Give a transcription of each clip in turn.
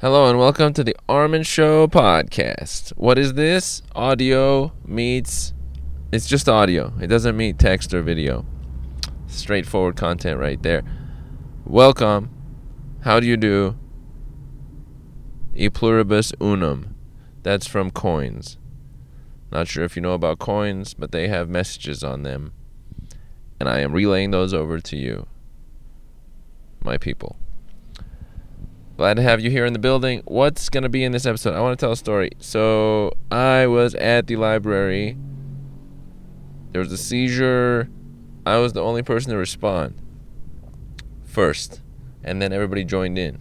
Hello and welcome to the Armen Show podcast. What is this? Audio meets. It's just audio. It doesn't meet text or video. Straightforward content right there. Welcome. How do you do? E pluribus unum. That's from coins. Not sure if you know about coins, but they have messages on them. And I am relaying those over to you, my people. Glad to have you here in the building. What's going to be in this episode? I want to tell a story. So, I was at the library. There was a seizure. I was the only person to respond first. And then everybody joined in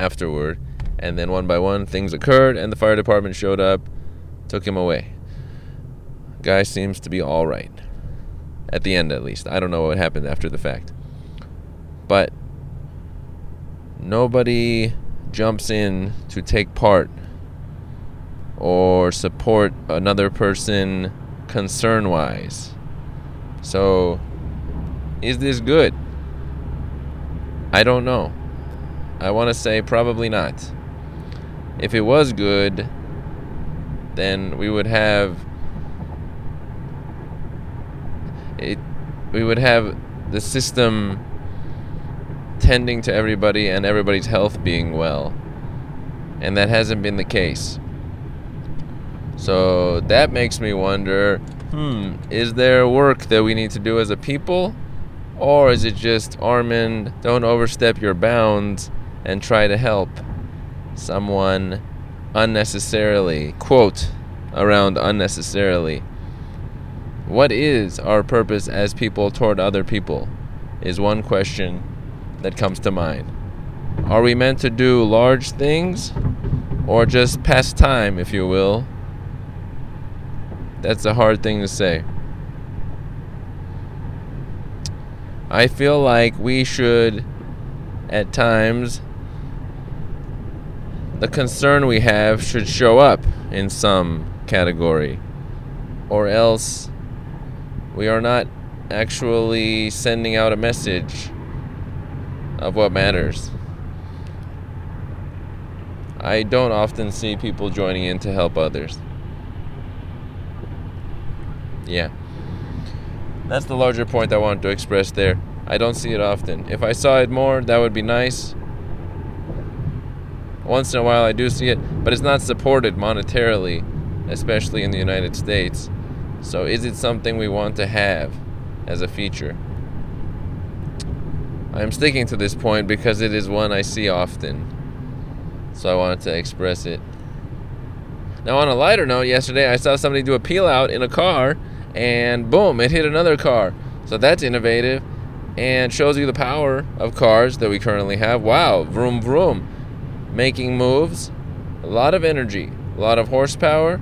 afterward. And then one by one, things occurred, and the fire department showed up, took him away. Guy seems to be all right. At the end, at least. I don't know what happened after the fact. But nobody jumps in to take part or support another person concern wise. So, is this good? I don't know. I want to say probably not. If it was good, then we would have it we would have the system tending to everybody and everybody's health being well. And that hasn't been the case. So that makes me wonder hmm, is there work that we need to do as a people? Or is it just, Armen, don't overstep your bounds and try to help someone unnecessarily? Quote, around unnecessarily. What is our purpose as people toward other people? Is one question that comes to mind. Are we meant to do large things or just pass time, if you will? That's a hard thing to say. I feel like we should, at times, the concern we have should show up in some category, or else we are not actually sending out a message of what matters. I don't often see people joining in to help others. Yeah. That's the larger point I wanted to express there. I don't see it often. If I saw it more, that would be nice. Once in a while, I do see it, but it's not supported monetarily, especially in the United States. So, is it something we want to have as a feature? I'm sticking to this point because it is one I see often. So I wanted to express it. Now, on a lighter note, yesterday I saw somebody do a peel out in a car and boom, it hit another car. So that's innovative and shows you the power of cars that we currently have. Wow, vroom vroom. Making moves, a lot of energy, a lot of horsepower,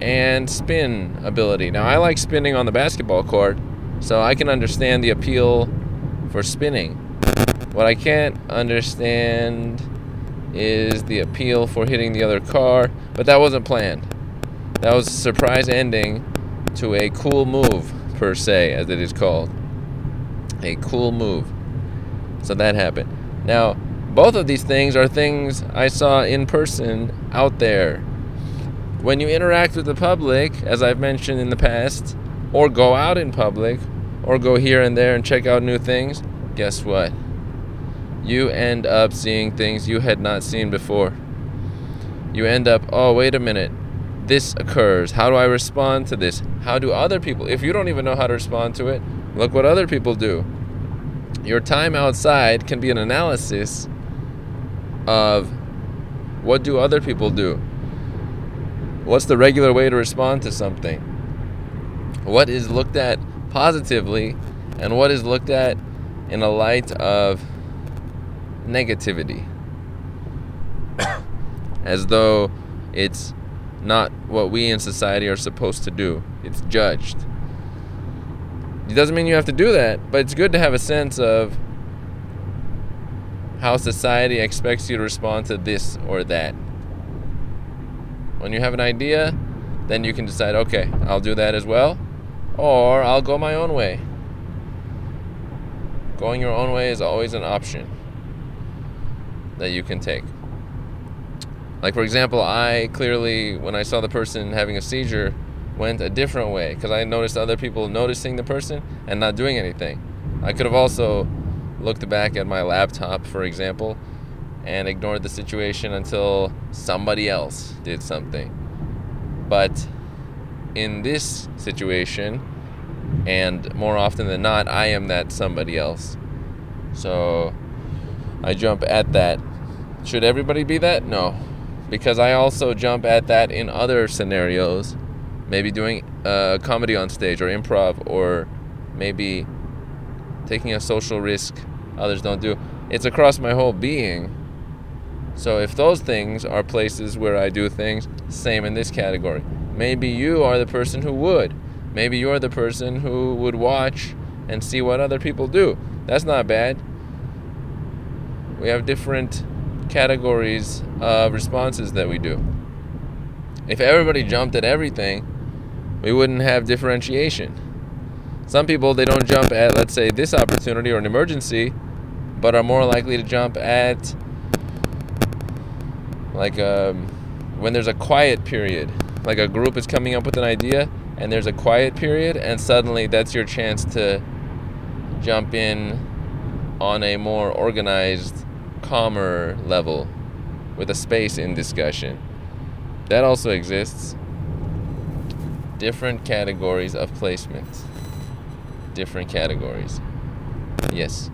and spin ability. Now, I like spinning on the basketball court, so I can understand the appeal for spinning. What I can't understand is the appeal for hitting the other car, but that wasn't planned. That was a surprise ending to a cool move, per se, as it is called. A cool move. So that happened. Now, both of these things are things I saw in person out there. When you interact with the public, as I've mentioned in the past, or go out in public, or go here and there and check out new things, guess what? You end up seeing things you had not seen before. You end up, oh, wait a minute. This occurs. How do I respond to this? How do other people, if you don't even know how to respond to it, look what other people do. Your time outside can be an analysis of what do other people do? What's the regular way to respond to something? What is looked at positively and what is looked at in a light of negativity. As though it's not what we in society are supposed to do, it's judged. It doesn't mean you have to do that, but it's good to have a sense of how society expects you to respond to this or that. When you have an idea, then you can decide, okay, I'll do that as well or I'll go my own way. Going your own way is always an option. that you can take. Like, for example, I clearly, when I saw the person having a seizure, went a different way because I noticed other people noticing the person and not doing anything. I could have also looked back at my laptop, for example, and ignored the situation until somebody else did something. But in this situation, and more often than not, I am that somebody else. So I jump at that. Should everybody be that? No. Because I also jump at that in other scenarios. Maybe doing a comedy on stage or improv or maybe taking a social risk others don't do. It's across my whole being. So if those things are places where I do things, same in this category. Maybe you are the person who would. Maybe you're the person who would watch and see what other people do. That's not bad. We have different categories of responses that we do. If everybody jumped at everything, we wouldn't have differentiation. Some people they don't jump at let's say this opportunity or an emergency, but are more likely to jump at like um, when there's a quiet period. Like a group is coming up with an idea and there's a quiet period and suddenly that's your chance to jump in on a more organized calmer level with a space in discussion. That also exists. Different categories of placements Different categories. Yes.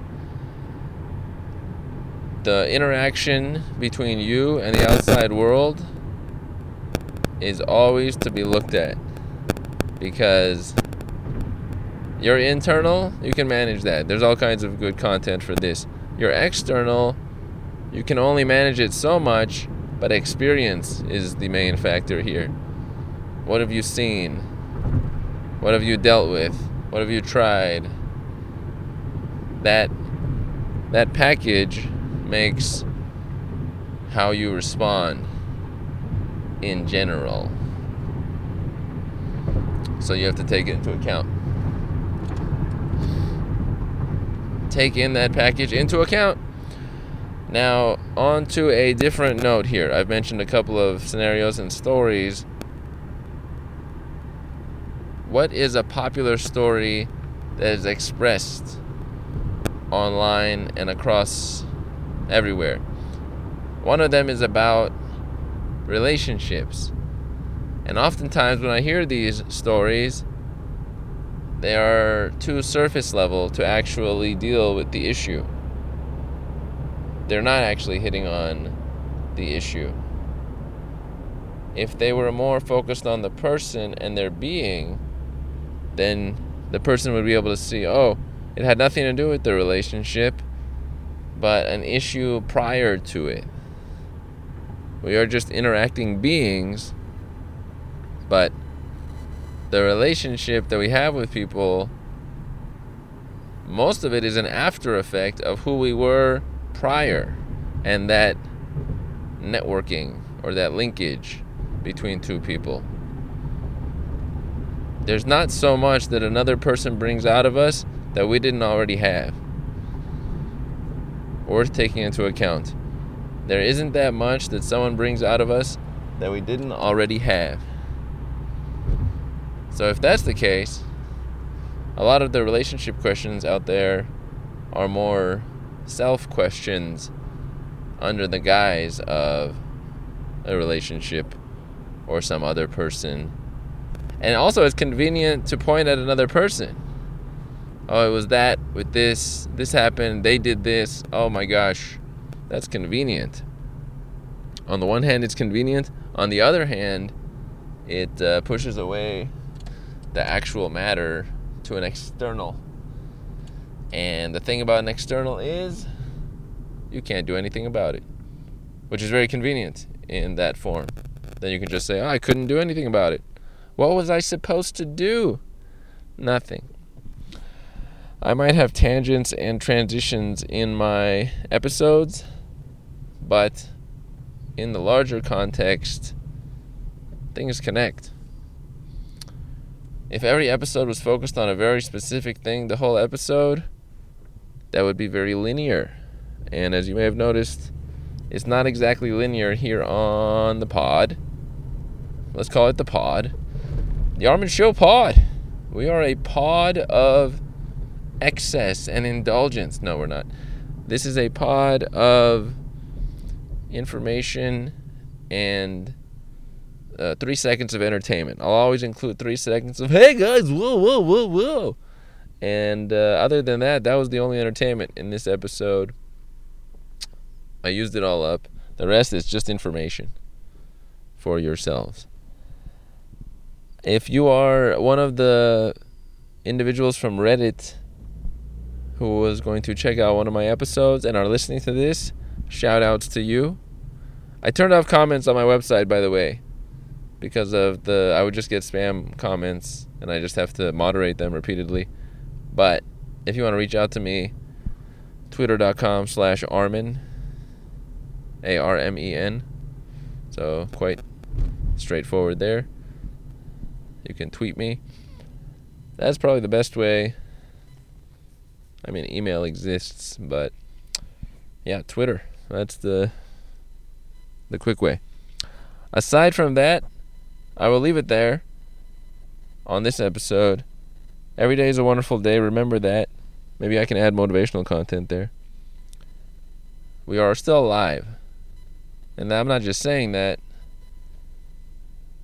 The interaction between you and the outside world is always to be looked at because your internal, you can manage that. There's all kinds of good content for this. Your external, you can only manage it so much, but experience is the main factor here. What have you seen? What have you dealt with? What have you tried? That that package makes how you respond in general. So you have to take it into account. Take in that package into account now, on to a different note here. I've mentioned a couple of scenarios and stories. What is a popular story that is expressed online and across everywhere? One of them is about relationships. And oftentimes, when I hear these stories, they are too surface level to actually deal with the issue they're not actually hitting on the issue. If they were more focused on the person and their being, then the person would be able to see, oh, it had nothing to do with the relationship, but an issue prior to it. We are just interacting beings, but the relationship that we have with people, most of it is an after effect of who we were prior and that networking or that linkage between two people. There's not so much that another person brings out of us that we didn't already have. Worth taking into account. There isn't that much that someone brings out of us that we didn't already have. So, if that's the case, a lot of the relationship questions out there are more self questions under the guise of a relationship or some other person. And also, it's convenient to point at another person. Oh, it was that with this, this happened, they did this. Oh my gosh, that's convenient. On the one hand, it's convenient. On the other hand, it uh, pushes away the actual matter to an external and the thing about an external is you can't do anything about it, which is very convenient in that form. Then you can just say, oh, I couldn't do anything about it. What was I supposed to do? Nothing. I might have tangents and transitions in my episodes, but in the larger context, things connect. If every episode was focused on a very specific thing, the whole episode, that would be very linear. And as you may have noticed, It's not exactly linear here on the pod. Let's call it the pod. The Armen Show pod. We are a pod of excess and indulgence. No, we're not. This is a pod of information and uh, three seconds of entertainment. I'll always include three seconds of "Hey guys, whoa, whoa, whoa, whoa," and uh, other than that, that was the only entertainment in this episode. I used it all up. The rest is just information for yourselves. If you are one of the individuals from Reddit who was going to check out one of my episodes and are listening to this, shout outs to you. I turned off comments on my website, by the way because of the I would just get spam comments and I just have to moderate them repeatedly. But if you want to reach out to me, twitter.com slash A R M E N. So quite straightforward there. You can tweet me. That's probably the best way. I mean, email exists, but yeah, Twitter. That's the the quick way. Aside from that, I will leave it there on this episode. Every day is a wonderful day. Remember that. Maybe I can add motivational content there. We are still alive. And I'm not just saying that.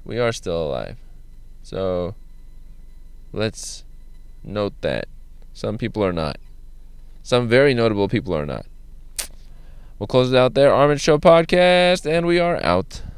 We are still alive. So let's note that. Some people are not. Some very notable people are not. We'll close it out there. Armen Show Podcast, and we are out.